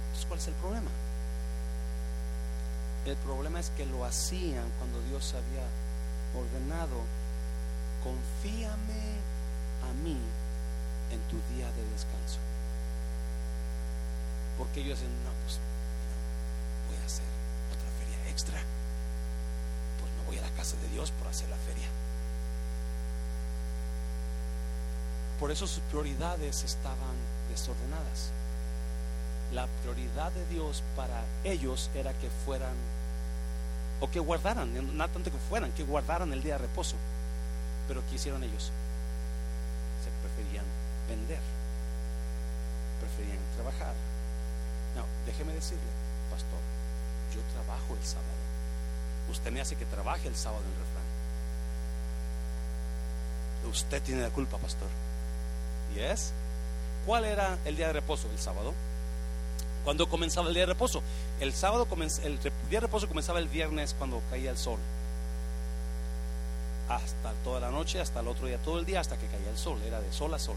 Entonces, ¿cuál es el problema? El problema es que lo hacían cuando Dios había ordenado, confíame a mí en tu día de descanso. Porque ellos dicen, no, pues voy a hacer otra feria extra. Pues no voy a la casa de Dios por hacer la feria. Por eso sus prioridades estaban desordenadas. La prioridad de Dios para ellos era que fueran, o que guardaran, no tanto que fueran, que guardaran el día de reposo. Pero ¿qué hicieron ellos? Se preferían vender, preferían trabajar. No, déjeme decirle, pastor, yo trabajo el sábado. Usted me hace que trabaje el sábado en el refrán. Usted tiene la culpa, pastor. ¿Y es? ¿Cuál era el día de reposo? El sábado. ¿Cuándo comenzaba el día de reposo? El sábado el día de reposo comenzaba el viernes cuando caía el sol. Hasta toda la noche, hasta el otro día, todo el día, hasta que caía el sol. Era de sol a sol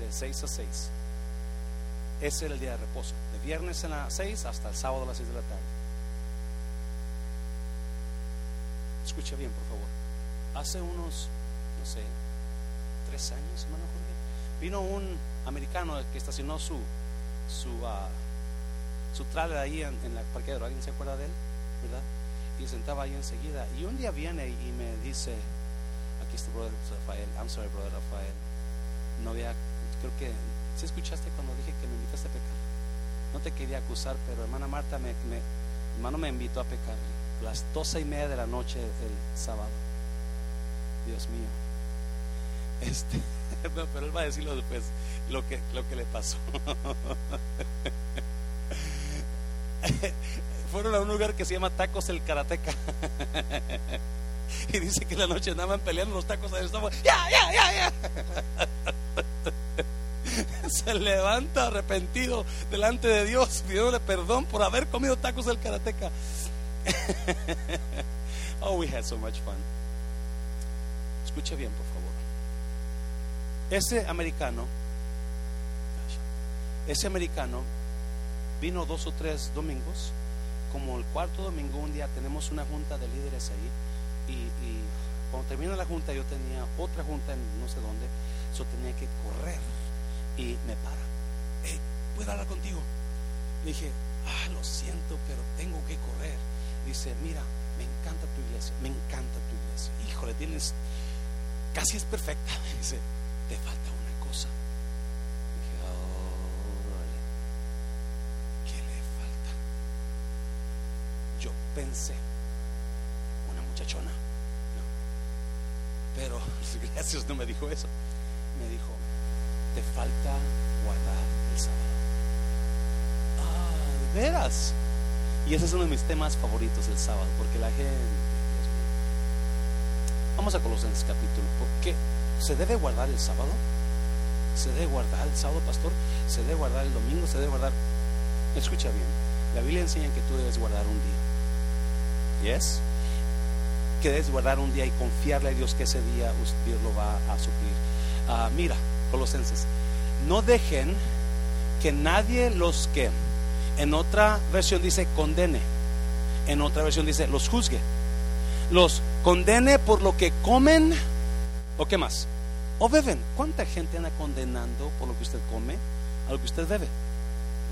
de 6 a 6. Ese era el día de reposo, de viernes a las 6 hasta el sábado a las 6 de la tarde. Escucha bien, por favor. Hace unos, no sé, tres años, hermano Jorge, vino un americano que estacionó su su, uh, su trailer ahí en, en la parqueadero. ¿Alguien se acuerda de él? ¿Verdad? Y sentaba ahí enseguida. Y un día viene y me dice, aquí está brother Rafael, I'm sorry, brother Rafael. No había creo que si escuchaste cuando dije que me invitaste a pecar. No te quería acusar, pero hermana Marta me, hermano me invitó a pecar las doce y media de la noche el sábado. Dios mío. Este, [laughs] pero él va a decirlo después lo que, lo que le pasó. [laughs] Fueron a un lugar que se llama Tacos el Karateca. [laughs] y dice que la noche andaban peleando los tacos. ¡Ya, ya, ya, ya! [laughs] se levanta arrepentido delante de Dios, pidiéndole perdón por haber comido tacos del karateca. [laughs] oh, we had so much fun. Escuche bien, por favor. Ese americano, ese americano vino dos o tres domingos. Como el cuarto domingo, un día tenemos una junta de líderes ahí. Y, y cuando termina la junta, yo tenía otra junta en no sé dónde. Yo tenía que correr y me para. Hey, ¿puedo hablar contigo? Le dije, ah, lo siento, pero tengo que correr. Dice, mira, me encanta tu iglesia, me encanta tu iglesia. Híjole, tienes, casi es perfecta. [laughs] dice, te falta una cosa. dije, oh. ¿qué le falta? Yo pensé, una muchachona. No. Pero [laughs] gracias no me dijo eso. Me dijo, te falta guardar el sábado. Ah, de veras. Y ese es uno de mis temas favoritos el sábado, porque la gente, Vamos a Colosenses capítulo. ¿Por qué? ¿Se debe guardar el sábado? ¿Se debe guardar el sábado, pastor? ¿Se debe guardar el domingo? ¿Se debe guardar? Escucha bien. La Biblia enseña que tú debes guardar un día. ¿Yes? Que debes guardar un día y confiarle a Dios que ese día Dios lo va a suplir. Ah, mira, Colosenses. No dejen que nadie los que, en otra versión dice condene, en otra versión dice los juzgue, los condene por lo que comen o qué más, o beben. ¿Cuánta gente anda condenando por lo que usted come, a lo que usted bebe?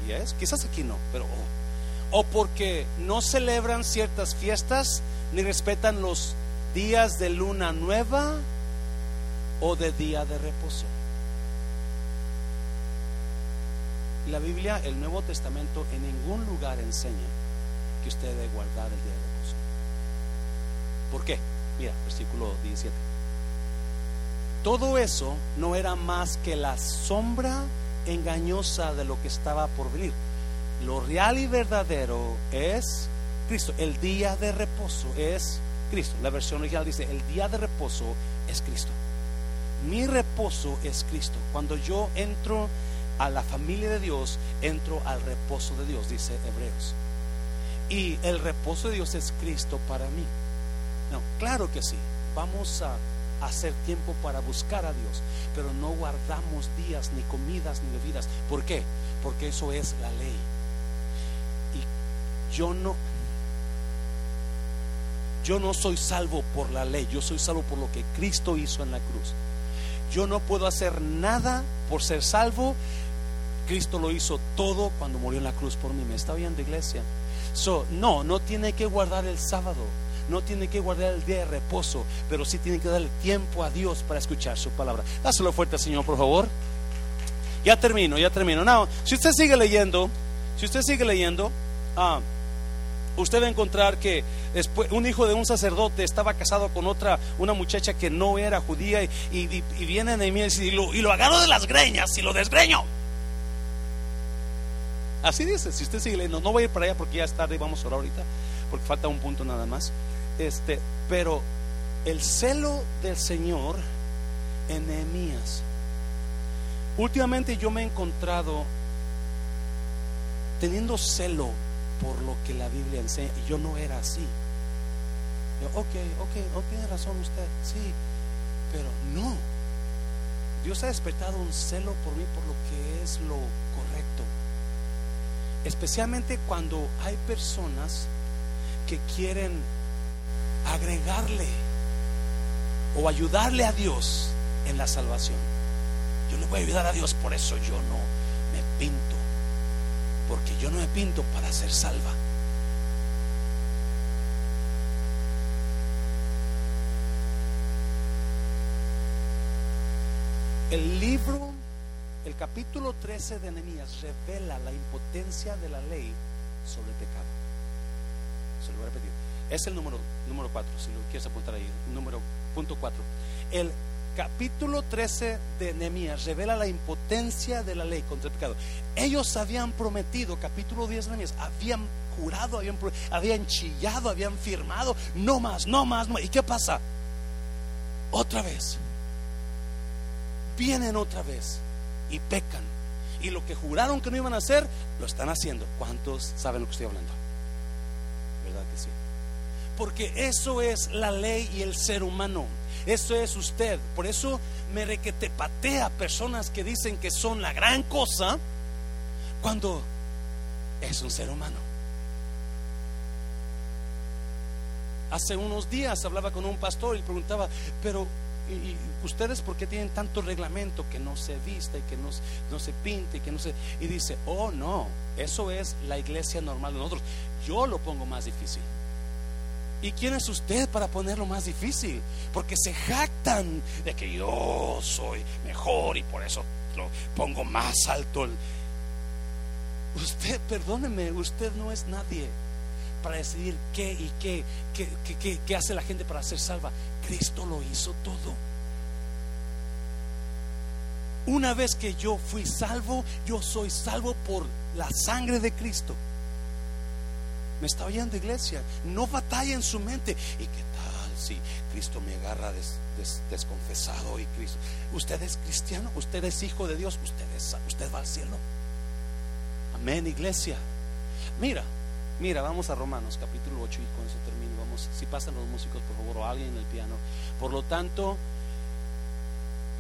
Yes, quizás aquí no, pero o porque no celebran ciertas fiestas ni respetan los días de luna nueva o de día de reposo. La Biblia, el Nuevo Testamento, en ningún lugar enseña que usted debe guardar el día de reposo. ¿Por qué? Mira, versículo 17. Todo eso no era más que la sombra engañosa de lo que estaba por venir. Lo real y verdadero es Cristo. El día de reposo es Cristo. La versión original dice, el día de reposo es Cristo. Mi reposo es Cristo. Cuando yo entro a la familia de Dios, entro al reposo de Dios, dice Hebreos. Y el reposo de Dios es Cristo para mí. No, claro que sí. Vamos a hacer tiempo para buscar a Dios, pero no guardamos días, ni comidas, ni bebidas. ¿Por qué? Porque eso es la ley. Y yo no, yo no soy salvo por la ley, yo soy salvo por lo que Cristo hizo en la cruz. Yo no puedo hacer nada por ser salvo. Cristo lo hizo todo cuando murió en la cruz por mí. ¿Me está oyendo, iglesia? So, no, no tiene que guardar el sábado no tiene que guardar el día de reposo, pero sí tiene que darle tiempo a Dios para escuchar su palabra. Dáselo fuerte, Señor, por favor. Ya termino, ya termino. No, si usted sigue leyendo, si usted sigue leyendo, ah, usted va a encontrar que después un hijo de un sacerdote estaba casado con otra, una muchacha que no era judía, y, y, viene Nehemías y y lo agarro de las greñas y lo desgreño. Así dice, si usted sigue leyendo, no voy a ir para allá porque ya es tarde y vamos a orar ahorita, porque falta un punto nada más. Este, pero el celo del Señor en Nehemías. Últimamente yo me he encontrado teniendo celo por lo que la Biblia enseña y yo no era así. Yo, ok, ok, ok, tiene razón usted, sí, pero no. Dios ha despertado un celo por mí por lo que es lo. Especialmente cuando hay personas que quieren agregarle o ayudarle a Dios en la salvación. Yo le voy a ayudar a Dios, por eso yo no me pinto, porque yo no me pinto para ser salva. El libro, el capítulo 13 de Nehemías revela la impotencia de la ley sobre el pecado. Se lo voy a repetir. Es el número, número 4, si lo quieres apuntar ahí, número punto 4. El capítulo 13 de Nehemías revela la impotencia de la ley contra el pecado. Ellos habían prometido, capítulo 10 de Nehemías, habían jurado, habían, habían chillado, habían firmado, no más, no más, no ¿Y qué pasa? Otra vez. Vienen otra vez y pecan. Y lo que juraron que no iban a hacer, lo están haciendo. ¿Cuántos saben lo que estoy hablando? ¿Verdad que sí? Porque eso es la ley y el ser humano. Eso es usted. Por eso me requete patea personas que dicen que son la gran cosa cuando es un ser humano. Hace unos días hablaba con un pastor y preguntaba, pero ¿y ustedes por qué tienen tanto reglamento que no se vista y que no, no se pinte y que no se... Y dice, oh no, eso es la iglesia normal de nosotros. Yo lo pongo más difícil. ¿Y quién es usted para ponerlo más difícil? Porque se jactan de que yo soy mejor y por eso lo pongo más alto. Usted, perdóneme, usted no es nadie para decidir qué y qué, qué, qué, qué hace la gente para ser salva. Cristo lo hizo todo. Una vez que yo fui salvo, yo soy salvo por la sangre de Cristo. Me está oyendo iglesia. No batalla en su mente. ¿Y qué tal si Cristo me agarra desconfesado y Cristo. Usted es cristiano, usted es hijo de Dios, usted, usted va al cielo. Amén, iglesia. Mira, mira, vamos a Romanos capítulo 8 y con eso termino. Vamos, si pasan los músicos, por favor, o alguien en el piano. Por lo tanto,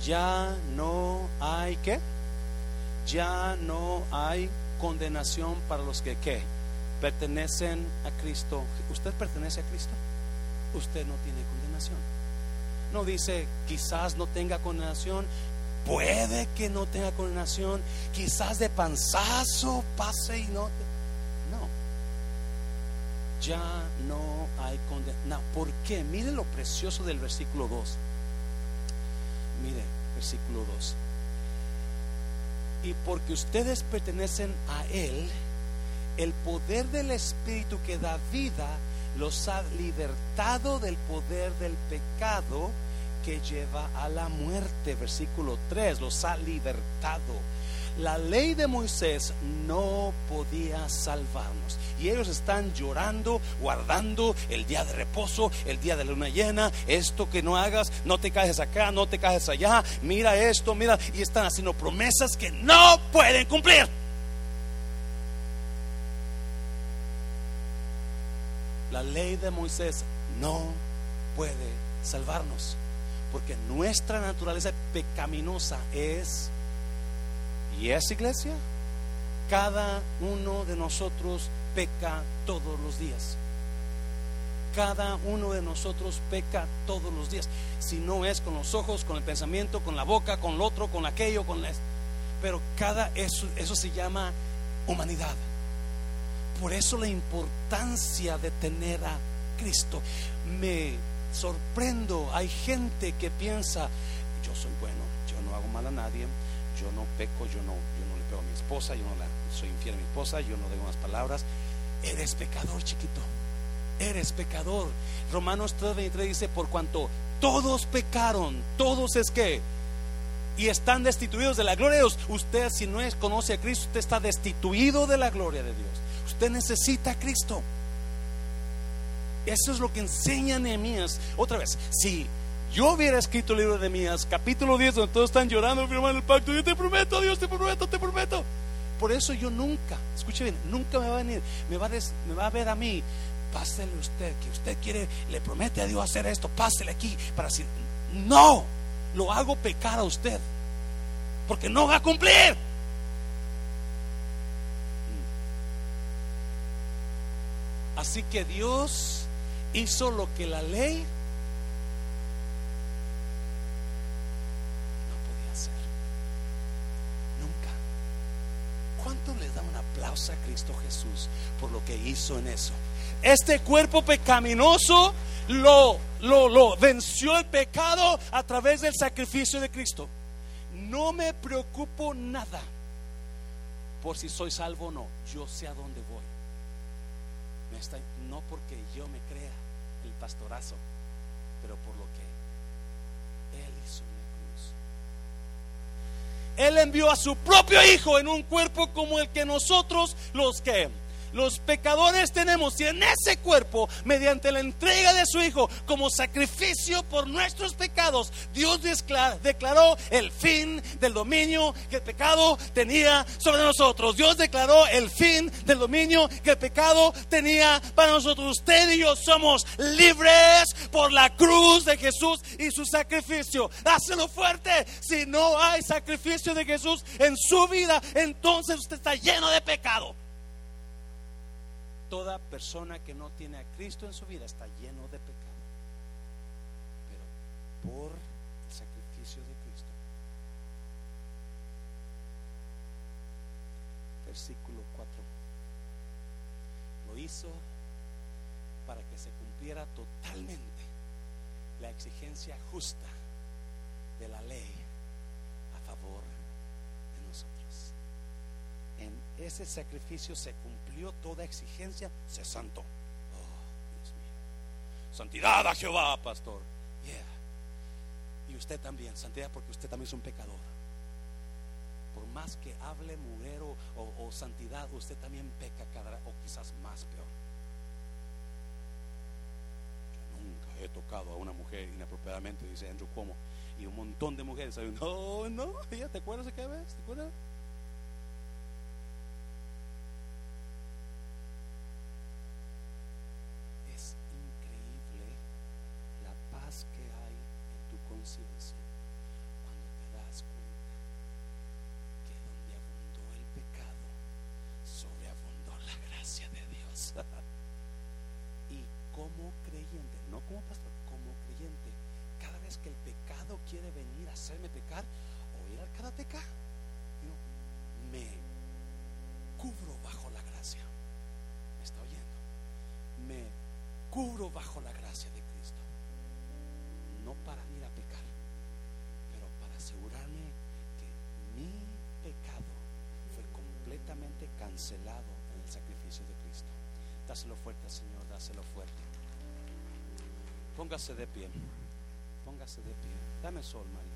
ya no hay qué? Ya no hay condenación para los que qué? Pertenecen a Cristo. ¿Usted pertenece a Cristo? Usted no tiene condenación. No dice quizás no tenga condenación, puede que no tenga condenación, quizás de panzazo pase y no. No. Ya no hay condenación. ¿Por qué? Mire lo precioso del versículo 2. Mire, versículo 2. Y porque ustedes pertenecen a Él, el poder del Espíritu que da vida los ha libertado del poder del pecado que lleva a la muerte. Versículo 3, los ha libertado. La ley de Moisés no podía salvarnos. Y ellos están llorando, guardando el día de reposo, el día de luna llena, esto que no hagas, no te caes acá, no te caes allá, mira esto, mira, y están haciendo promesas que no pueden cumplir. La ley de Moisés no puede salvarnos, porque nuestra naturaleza pecaminosa es ¿Y es iglesia? Cada uno de nosotros peca todos los días. Cada uno de nosotros peca todos los días. Si no es con los ojos, con el pensamiento, con la boca, con lo otro, con aquello, con la... Pero cada eso, eso se llama humanidad. Por eso la importancia de tener a Cristo. Me sorprendo, hay gente que piensa, yo soy bueno, yo no hago mal a nadie, yo no peco, yo no, yo no le pego a mi esposa, yo no la, soy infiel a mi esposa, yo no digo más palabras. Eres pecador, chiquito. Eres pecador. Romanos 3:23 dice, por cuanto todos pecaron, todos es que y están destituidos de la gloria de Dios. Usted si no conoce a Cristo, usted está destituido de la gloria de Dios. Usted necesita a Cristo. Eso es lo que enseña Nehemías. Otra vez, si yo hubiera escrito el libro de Mías, capítulo 10, donde todos están llorando, firmando el pacto. Yo te prometo, Dios, te prometo, te prometo. Por eso yo nunca, escuche bien, nunca me va a venir, me va a, a ver a mí. Pásele usted, que usted quiere, le promete a Dios hacer esto, pásele aquí para decir, no, lo hago pecar a usted, porque no va a cumplir. Así que Dios hizo lo que la ley a Cristo Jesús por lo que hizo en eso. Este cuerpo pecaminoso lo, lo, lo venció el pecado a través del sacrificio de Cristo. No me preocupo nada por si soy salvo o no. Yo sé a dónde voy. no porque yo me crea el pastorazo, pero por lo que Él hizo él envió a su propio Hijo en un cuerpo como el que nosotros los que los pecadores tenemos y en ese cuerpo, mediante la entrega de su Hijo como sacrificio por nuestros pecados, Dios declaró el fin del dominio que el pecado tenía sobre nosotros. Dios declaró el fin del dominio que el pecado tenía para nosotros. Usted y yo somos libres por la cruz de Jesús y su sacrificio. Hácelo fuerte. Si no hay sacrificio de Jesús en su vida, entonces usted está lleno de pecado. Toda persona que no tiene a Cristo en su vida está lleno de pecado. Pero por el sacrificio de Cristo. Versículo 4. Lo hizo para que se cumpliera totalmente la exigencia justa de la ley a favor de nosotros. En ese sacrificio se cumplió toda exigencia, se santo. Oh, Dios mío. Santidad a Jehová, pastor. Y usted también, santidad porque usted también es un pecador. Por más que hable mugrero o, santidad, usted también peca cada o quizás más peor. Yo nunca he tocado a una mujer inapropiadamente, dice Andrew Cuomo, y un montón de mujeres, no, [laughs] no, ya te acuerdas de qué vez, ¿te acuerdas? Es increíble la paz que hay en tu conciencia cuando te das cuenta que donde abundó el pecado, sobreabundó la gracia de Dios. y como creyente, no como pastor, como creyente, cada vez que el pecado quiere venir a hacerme pecar o ir al karateca, me cubro bajo la gracia. ¿Me está oyendo? Me cubro bajo la gracia de Cristo. No para ir a pecar, pero para asegurarme que mi pecado fue completamente cancelado en el sacrificio de Cristo. Dáselo fuerte, Señor, dáselo fuerte. Póngase de pie. Póngase de pie. Dame sol, María.